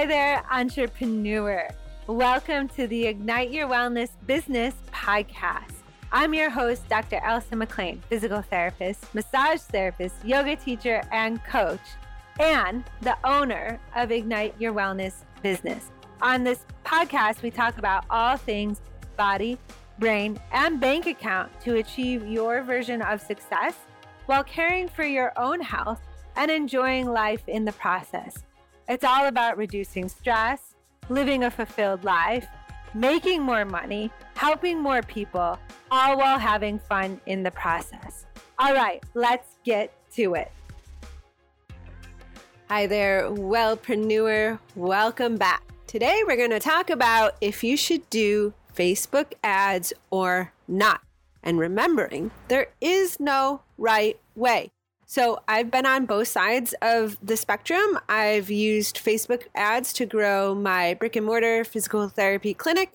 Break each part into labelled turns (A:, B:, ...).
A: Hi there, entrepreneur. Welcome to the Ignite Your Wellness Business podcast. I'm your host, Dr. Elsa McLean, physical therapist, massage therapist, yoga teacher, and coach, and the owner of Ignite Your Wellness Business. On this podcast, we talk about all things body, brain, and bank account to achieve your version of success while caring for your own health and enjoying life in the process. It's all about reducing stress, living a fulfilled life, making more money, helping more people, all while having fun in the process. All right, let's get to it. Hi there, wellpreneur. Welcome back. Today we're going to talk about if you should do Facebook ads or not. And remembering there is no right way. So I've been on both sides of the spectrum. I've used Facebook ads to grow my brick and mortar physical therapy clinic,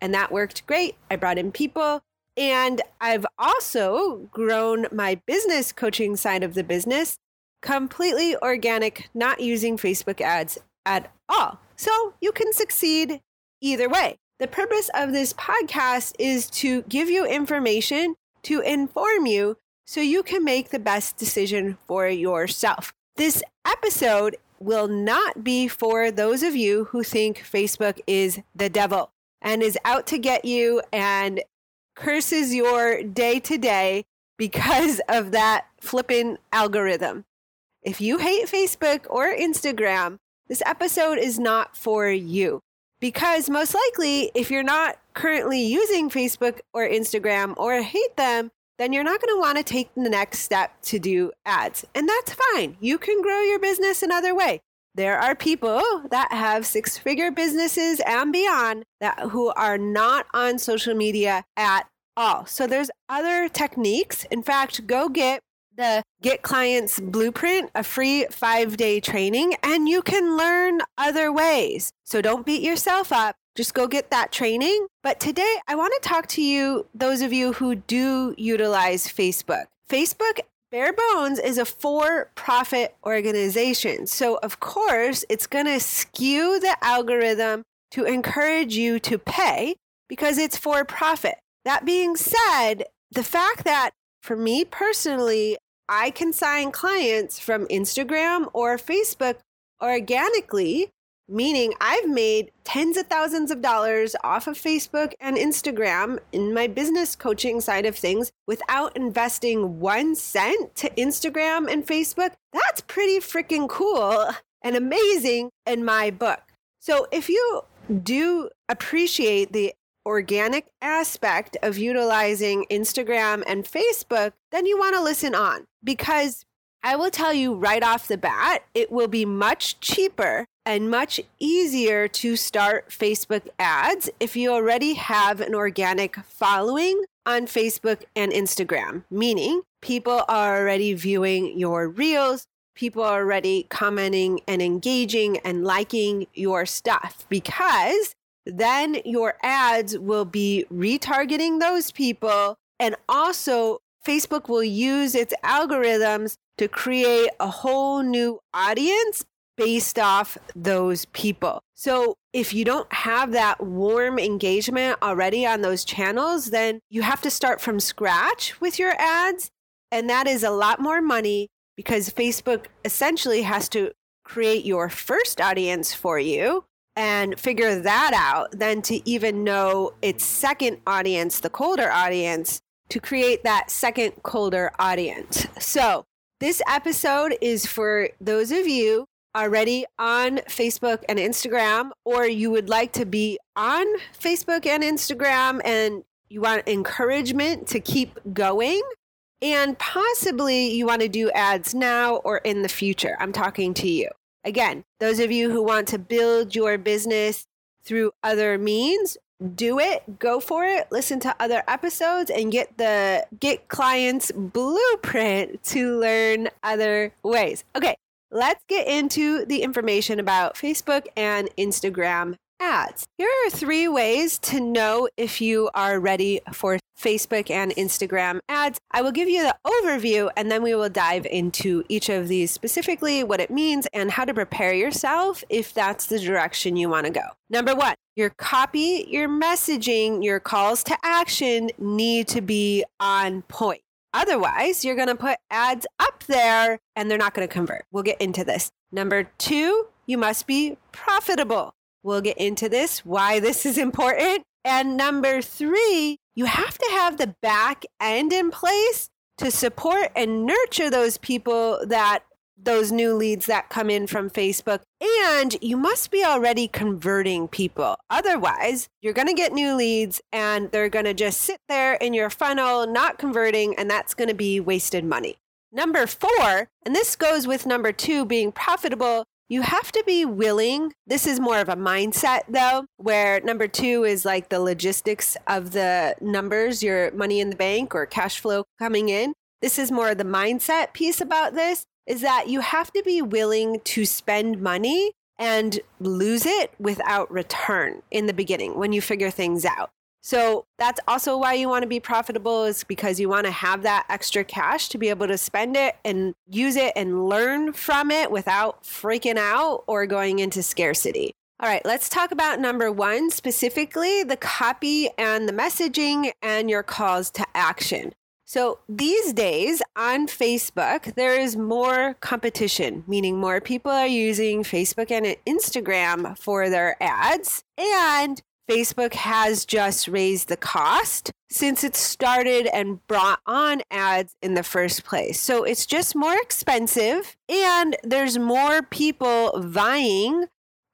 A: and that worked great. I brought in people. And I've also grown my business coaching side of the business completely organic, not using Facebook ads at all. So you can succeed either way. The purpose of this podcast is to give you information to inform you so you can make the best decision for yourself. This episode will not be for those of you who think Facebook is the devil and is out to get you and curses your day to day because of that flippin' algorithm. If you hate Facebook or Instagram, this episode is not for you. Because most likely, if you're not currently using Facebook or Instagram or hate them, then you're not going to want to take the next step to do ads. And that's fine. You can grow your business another way. There are people that have six figure businesses and beyond that who are not on social media at all. So there's other techniques. In fact, go get the Get Clients Blueprint, a free five day training, and you can learn other ways. So don't beat yourself up just go get that training. But today, I want to talk to you, those of you who do utilize Facebook. Facebook Bare Bones is a for profit organization. So, of course, it's going to skew the algorithm to encourage you to pay because it's for profit. That being said, the fact that for me personally, I can sign clients from Instagram or Facebook organically meaning I've made tens of thousands of dollars off of Facebook and Instagram in my business coaching side of things without investing one cent to Instagram and Facebook. That's pretty freaking cool and amazing in my book. So if you do appreciate the organic aspect of utilizing Instagram and Facebook, then you want to listen on because I will tell you right off the bat, it will be much cheaper and much easier to start Facebook ads if you already have an organic following on Facebook and Instagram, meaning people are already viewing your reels, people are already commenting and engaging and liking your stuff because then your ads will be retargeting those people and also Facebook will use its algorithms to create a whole new audience based off those people. So if you don't have that warm engagement already on those channels, then you have to start from scratch with your ads. And that is a lot more money because Facebook essentially has to create your first audience for you and figure that out, than to even know its second audience, the colder audience, to create that second colder audience. So this episode is for those of you already on Facebook and Instagram, or you would like to be on Facebook and Instagram and you want encouragement to keep going, and possibly you want to do ads now or in the future. I'm talking to you. Again, those of you who want to build your business through other means, do it, go for it, listen to other episodes and get the get clients blueprint to learn other ways. Okay, let's get into the information about Facebook and Instagram ads. Here are three ways to know if you are ready for Facebook and Instagram ads. I will give you the overview and then we will dive into each of these specifically, what it means, and how to prepare yourself if that's the direction you want to go. Number one, your copy, your messaging, your calls to action need to be on point. Otherwise, you're going to put ads up there and they're not going to convert. We'll get into this. Number two, you must be profitable. We'll get into this, why this is important. And number three, you have to have the back end in place to support and nurture those people that those new leads that come in from Facebook. And you must be already converting people. Otherwise, you're going to get new leads and they're going to just sit there in your funnel, not converting, and that's going to be wasted money. Number four, and this goes with number two, being profitable, you have to be willing. This is more of a mindset, though, where number two is like the logistics of the numbers, your money in the bank or cash flow coming in. This is more of the mindset piece about this is that you have to be willing to spend money and lose it without return in the beginning when you figure things out. So that's also why you want to be profitable is because you want to have that extra cash to be able to spend it and use it and learn from it without freaking out or going into scarcity. All right, let's talk about number one specifically the copy and the messaging and your calls to action. So these days on Facebook, there is more competition, meaning more people are using Facebook and Instagram for their ads. And Facebook has just raised the cost since it started and brought on ads in the first place. So it's just more expensive and there's more people vying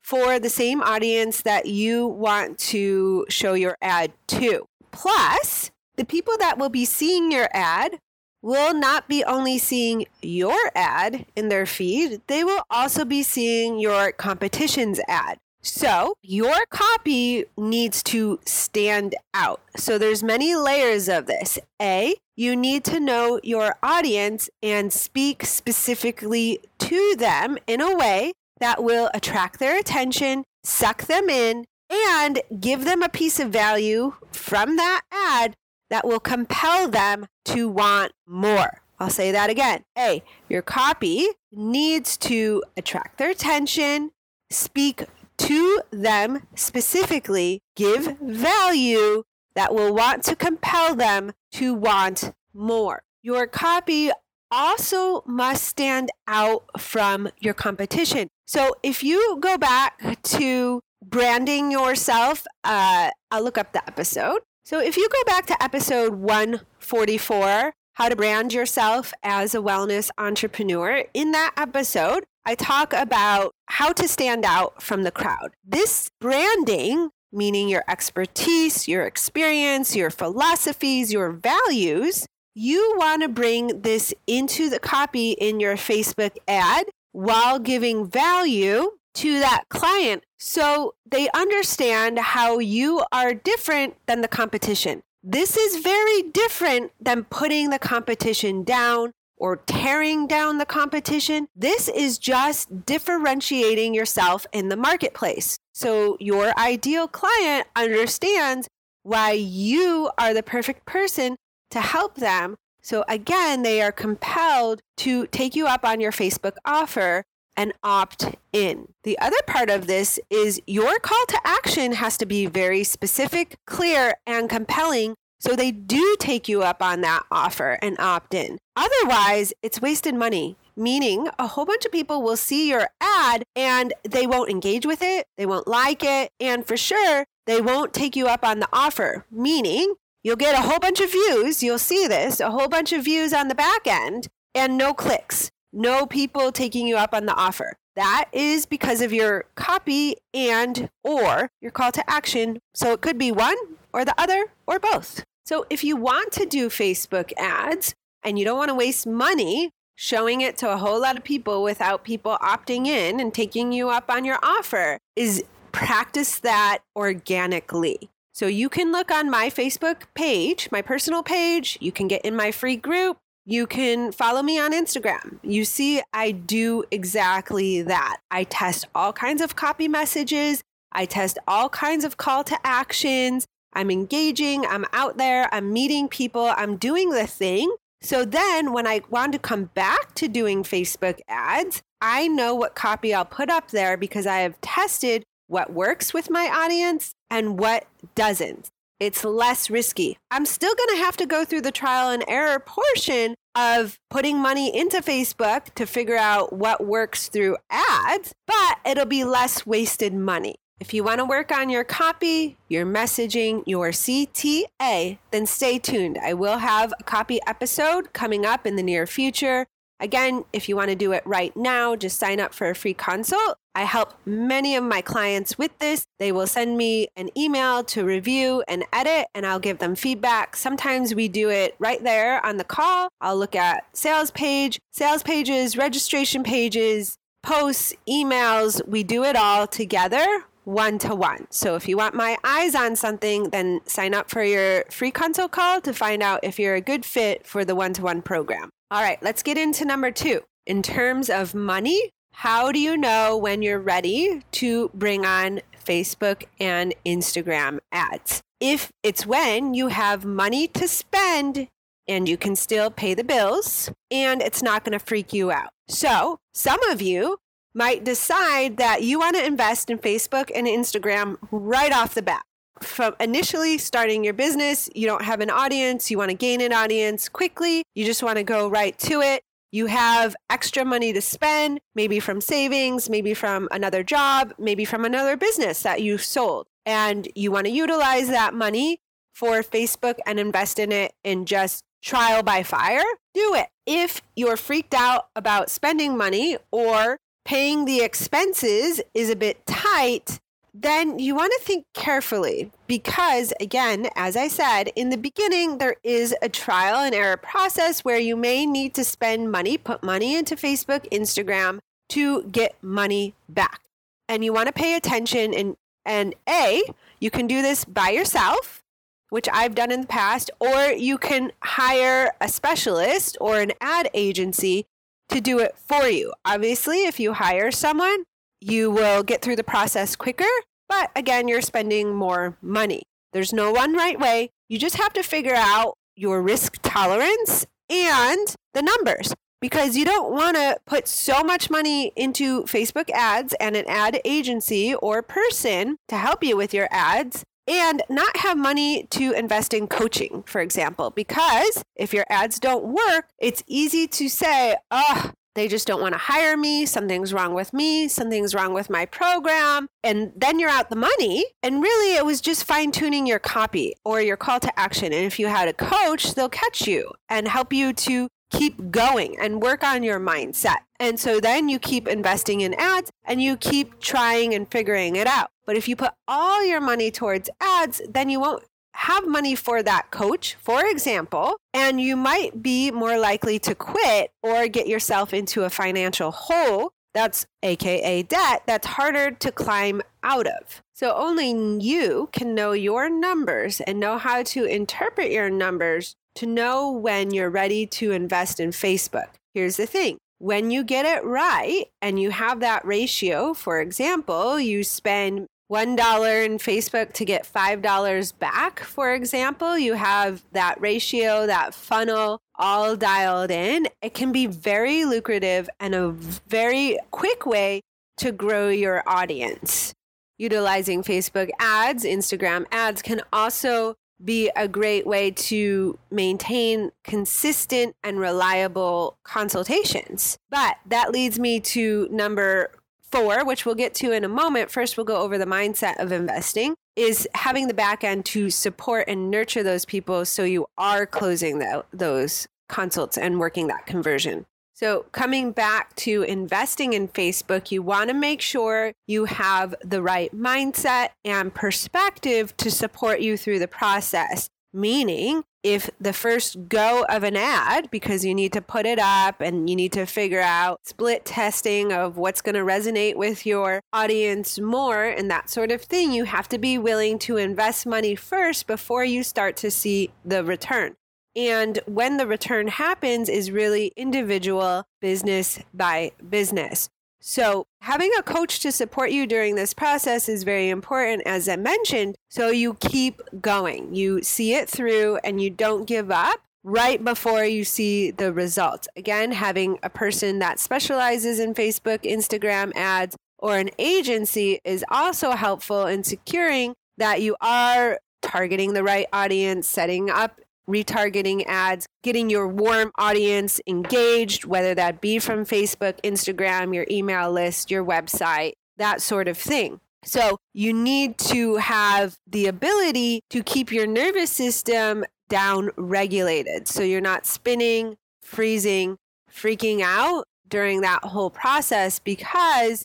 A: for the same audience that you want to show your ad to. Plus, the people that will be seeing your ad will not be only seeing your ad in their feed, they will also be seeing your competition's ad. So your copy needs to stand out. So there's many layers of this. A, you need to know your audience and speak specifically to them in a way that will attract their attention, suck them in, and give them a piece of value from that ad that will compel them to want more. I'll say that again. A, your copy needs to attract their attention, speak to them specifically give value that will want to compel them to want more. Your copy also must stand out from your competition. So if you go back to branding yourself, uh, I'll look up the episode. So if you go back to episode 144, how to brand yourself as a wellness entrepreneur, in that episode, I talk about how to stand out from the crowd. This branding, meaning your expertise, your experience, your philosophies, your values, you want to bring this into the copy in your Facebook ad while giving value to that client so they understand how you are different than the competition. This is very different than putting the competition down or tearing down the competition. This is just differentiating yourself in the marketplace. So your ideal client understands why you are the perfect person to help them. So again, they are compelled to take you up on your Facebook offer and opt in. The other part of this is your call to action has to be very specific, clear, and compelling so they do take you up on that offer and opt in. Otherwise, it's wasted money. Meaning, a whole bunch of people will see your ad and they won't engage with it, they won't like it, and for sure, they won't take you up on the offer. Meaning, you'll get a whole bunch of views, you'll see this, a whole bunch of views on the back end, and no clicks, no people taking you up on the offer. That is because of your copy and or your call to action. So it could be one or the other or both. So if you want to do Facebook ads and you don't want to waste money showing it to a whole lot of people without people opting in and taking you up on your offer, is practice that organically. So you can look on my Facebook page, my personal page, you can get in my free group, you can follow me on Instagram. You see, I do exactly that. I test all kinds of copy messages. I test all kinds of call to actions. I'm engaging, I'm out there, I'm meeting people, I'm doing the thing. So then when I want to come back to doing Facebook ads, I know what copy I'll put up there because I have tested what works with my audience and what doesn't. It's less risky. I'm still going to have to go through the trial and error portion of putting money into Facebook to figure out what works through ads, but it'll be less wasted money. If you want to work on your copy, your messaging, your CTA, then stay tuned. I will have a copy episode coming up in the near future. Again, if you want to do it right now, just sign up for a free consult. I help many of my clients with this. They will send me an email to review and edit, and I'll give them feedback. Sometimes we do it right there on the call. I'll look at sales page, sales pages, registration pages, posts, emails. We do it all together one to one. So if you want my eyes on something, then sign up for your free consult call to find out if you're a good fit for the one to one program. All right, let's get into number two. In terms of money, how do you know when you're ready to bring on Facebook and Instagram ads? If it's when you have money to spend and you can still pay the bills and it's not going to freak you out. So, some of you might decide that you want to invest in Facebook and Instagram right off the bat. From initially starting your business, you don't have an audience, you want to gain an audience quickly, you just want to go right to it. You have extra money to spend, maybe from savings, maybe from another job, maybe from another business that you sold. And you want to utilize that money for Facebook and invest in it in just trial by fire, do it. If you're freaked out about spending money or paying the expenses is a bit tight, then you want to think carefully because, again, as I said in the beginning, there is a trial and error process where you may need to spend money, put money into Facebook, Instagram to get money back. And you want to pay attention and and A, you can do this by yourself, which I've done in the past, or you can hire a specialist or an ad agency to do it for you. Obviously, if you hire someone, you will get through the process quicker, but again, you're spending more money. There's no one right way. You just have to figure out your risk tolerance and the numbers because you don't want to put so much money into Facebook ads and an ad agency or person to help you with your ads and not have money to invest in coaching, for example, because if your ads don't work, it's easy to say, oh, they just don't want to hire me. Something's wrong with me. Something's wrong with my program. And then you're out the money. And really, it was just fine tuning your copy or your call to action. And if you had a coach, they'll catch you and help you to keep going and work on your mindset. And so then you keep investing in ads and you keep trying and figuring it out. But if you put all your money towards ads, then you won't have money for that coach, for example, and you might be more likely to quit or get yourself into a financial hole. That's AKA debt that's harder to climb out of. So only you can know your numbers and know how to interpret your numbers to know when you're ready to invest in Facebook. Here's the thing when you get it right and you have that ratio, for example, you spend $1 in Facebook to get $5 back, for example, you have that ratio, that funnel all dialed in. It can be very lucrative and a very quick way to grow your audience. Utilizing Facebook ads, Instagram ads can also be a great way to maintain consistent and reliable consultations. But that leads me to number four, which we'll get to in a moment. First, we'll go over the mindset of investing is having the back end to support and nurture those people so you are closing the, those consults and working that conversion. So, coming back to investing in Facebook, you want to make sure you have the right mindset and perspective to support you through the process. Meaning, if the first go of an ad, because you need to put it up and you need to figure out split testing of what's going to resonate with your audience more and that sort of thing, you have to be willing to invest money first before you start to see the return. And when the return happens is really individual business by business. So, having a coach to support you during this process is very important, as I mentioned, so you keep going. You see it through and you don't give up right before you see the results. Again, having a person that specializes in Facebook, Instagram ads, or an agency is also helpful in securing that you are targeting the right audience, setting up retargeting ads, getting your warm audience engaged, whether that be from Facebook, Instagram, your email list, your website, that sort of thing. So you need to have the ability to keep your nervous system down regulated. So you're not spinning, freezing, freaking out during that whole process because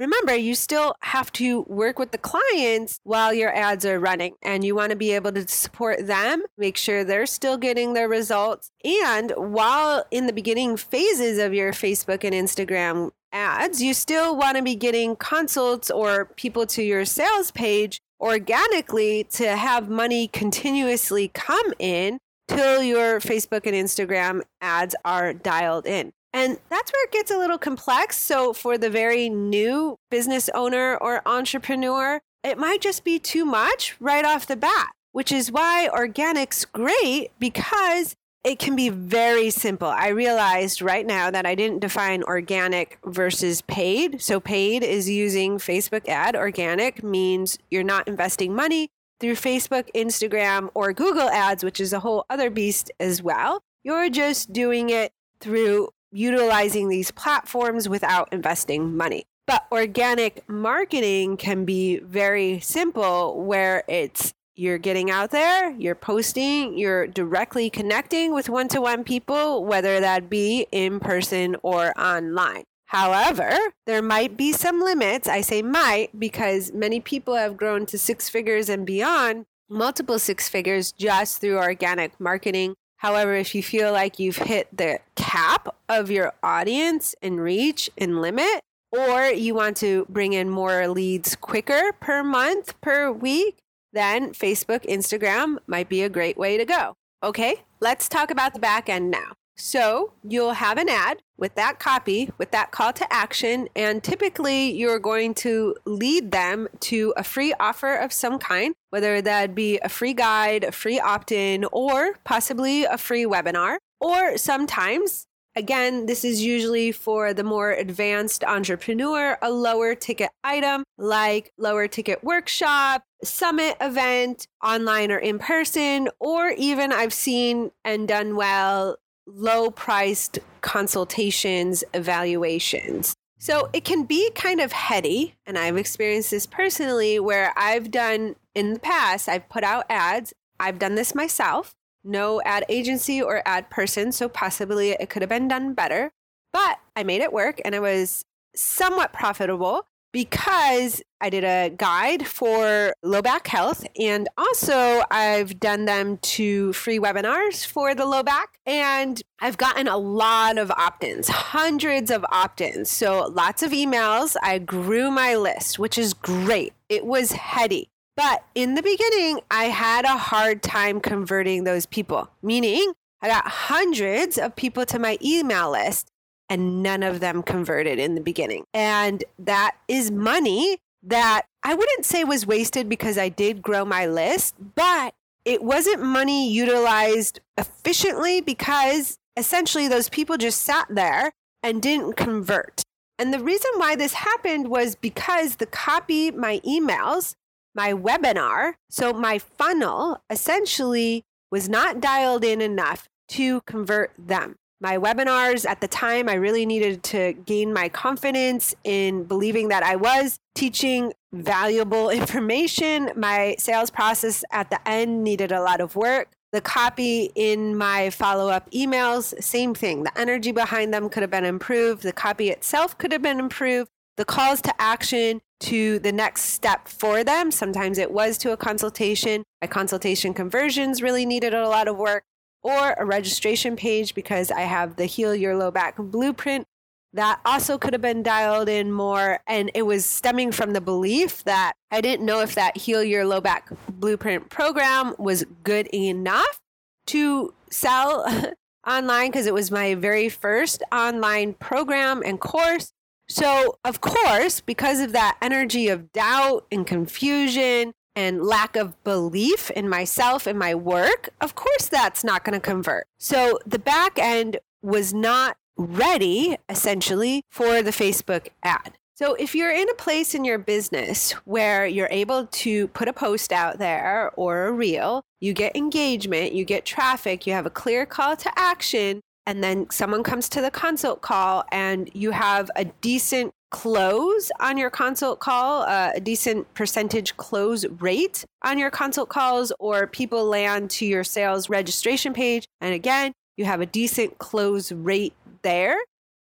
A: remember, you still have to work with the clients while your ads are running and you want to be able to support them, make sure they're still getting their results. And while in the beginning phases of your Facebook and Instagram ads, you still want to be getting consults or people to your sales page organically to have money continuously come in till your Facebook and Instagram ads are dialed in. And that's where it gets a little complex. So, for the very new business owner or entrepreneur, it might just be too much right off the bat, which is why organic's great because it can be very simple. I realized right now that I didn't define organic versus paid. So, paid is using Facebook ad, organic means you're not investing money through Facebook, Instagram, or Google ads, which is a whole other beast as well. You're just doing it through utilizing these platforms without investing money. But organic marketing can be very simple where it's you're getting out there, you're posting, you're directly connecting with one to one people, whether that be in person or online. However, there might be some limits. I say might because many people have grown to six figures and beyond, multiple six figures just through organic marketing However, if you feel like you've hit the cap of your audience and reach and limit, or you want to bring in more leads quicker per month, per week, then Facebook, Instagram might be a great way to go. Okay, let's talk about the back end now. So you'll have an ad with that copy, with that call to action, and typically you're going to lead them to a free offer of some kind, whether that be a free guide, a free opt in, or possibly a free webinar. Or sometimes, again, this is usually for the more advanced entrepreneur, a lower ticket item like lower ticket workshop, summit event, online or in person, or even I've seen and done well low priced consultations, evaluations. So it can be kind of heady. And I've experienced this personally where I've done in the past, I've put out ads. I've done this myself, no ad agency or ad person. So possibly it could have been done better, but I made it work and it was somewhat profitable because I did a guide for low back health and also I've done them to free webinars for the low back and I've gotten a lot of opt-ins, hundreds of opt-ins. So lots of emails. I grew my list, which is great. It was heady. But in the beginning, I had a hard time converting those people, meaning I got hundreds of people to my email list and none of them converted in the beginning. And that is money that I wouldn't say was wasted because I did grow my list, but it wasn't money utilized efficiently because essentially those people just sat there and didn't convert. And the reason why this happened was because the copy, my emails, my webinar, so my funnel essentially was not dialed in enough to convert them my webinars at the time, I really needed to gain my confidence in believing that I was teaching valuable information. My sales process at the end needed a lot of work. The copy in my follow up emails, same thing. The energy behind them could have been improved. The copy itself could have been improved. The calls to action to the next step for them. Sometimes it was to a consultation. My consultation conversions really needed a lot of work or a registration page because I have the Heal Your Low Back blueprint. That also could have been dialed in more. And it was stemming from the belief that I didn't know if that Heal Your Low Back blueprint program was good enough to sell online because it was my very first online program and course. So, of course, because of that energy of doubt and confusion and lack of belief in myself and my work, of course that's not going to convert. So, the back end was not ready essentially for the Facebook ad. So, if you're in a place in your business where you're able to put a post out there or a reel, you get engagement, you get traffic, you have a clear call to action, and then someone comes to the consult call and you have a decent close on your consult call, uh, a decent percentage close rate on your consult calls, or people land to your sales registration page. And again, you have a decent close rate there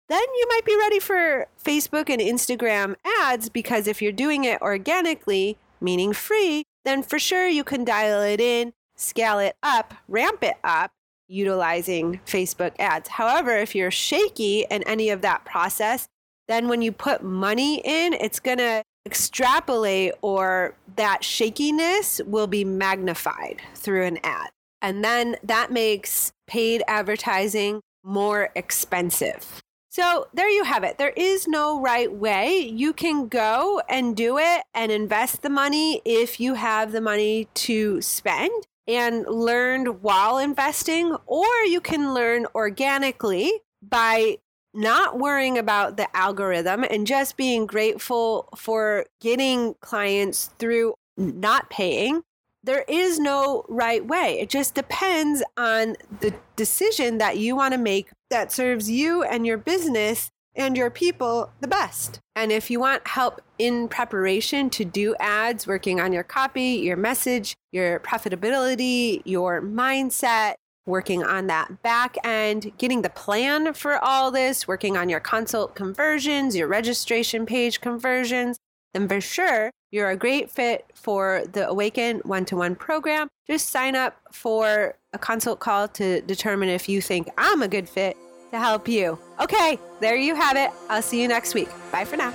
A: then you might be ready for Facebook and Instagram ads because if you're doing it organically, meaning free, then for sure you can dial it in, scale it up, ramp it up utilizing Facebook ads. However, if you're shaky in any of that process, then when you put money in, it's going to extrapolate or that shakiness will be magnified through an ad. And then that makes paid advertising more expensive. So there you have it. There is no right way. You can go and do it and invest the money if you have the money to spend and learn while investing, or you can learn organically by not worrying about the algorithm and just being grateful for getting clients through not paying. There is no right way. It just depends on the decision that you want to make that serves you and your business and your people the best. And if you want help in preparation to do ads, working on your copy, your message, your profitability, your mindset, working on that back end, getting the plan for all this, working on your consult conversions, your registration page conversions, then for sure you're a great fit for the Awaken one to one program. Just sign up for a consult call to determine if you think I'm a good fit to help you. Okay, there you have it. I'll see you next week. Bye for now.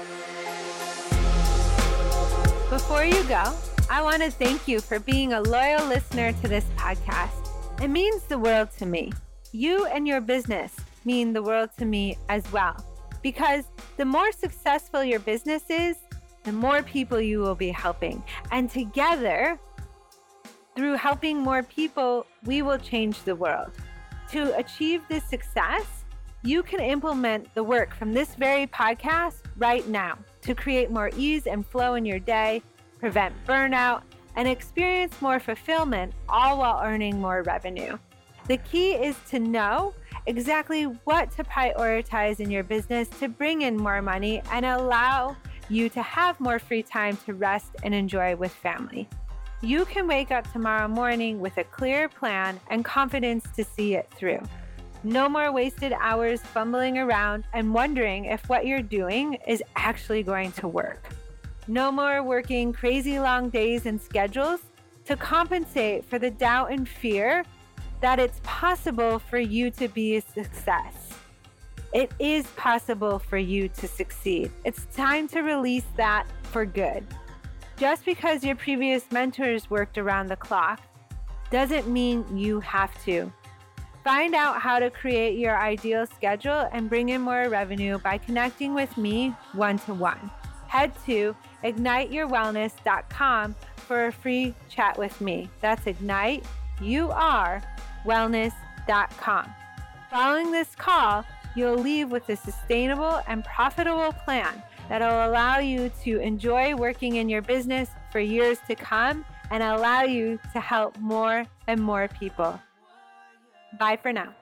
A: Before you go, I want to thank you for being a loyal listener to this podcast. It means the world to me. You and your business mean the world to me as well. Because the more successful your business is, the more people you will be helping. And together, through helping more people, we will change the world. To achieve this success, you can implement the work from this very podcast right now to create more ease and flow in your day, prevent burnout, and experience more fulfillment, all while earning more revenue. The key is to know exactly what to prioritize in your business to bring in more money and allow you to have more free time to rest and enjoy with family. You can wake up tomorrow morning with a clear plan and confidence to see it through. No more wasted hours fumbling around and wondering if what you're doing is actually going to work. No more working crazy long days and schedules to compensate for the doubt and fear that it's possible for you to be a success. It is possible for you to succeed. It's time to release that for good. Just because your previous mentors worked around the clock doesn't mean you have to. Find out how to create your ideal schedule and bring in more revenue by connecting with me one to one. Head to igniteyourwellness.com for a free chat with me. That's igniteyourwellness.com. Following this call, you'll leave with a sustainable and profitable plan that'll allow you to enjoy working in your business for years to come and allow you to help more and more people. Bye for now.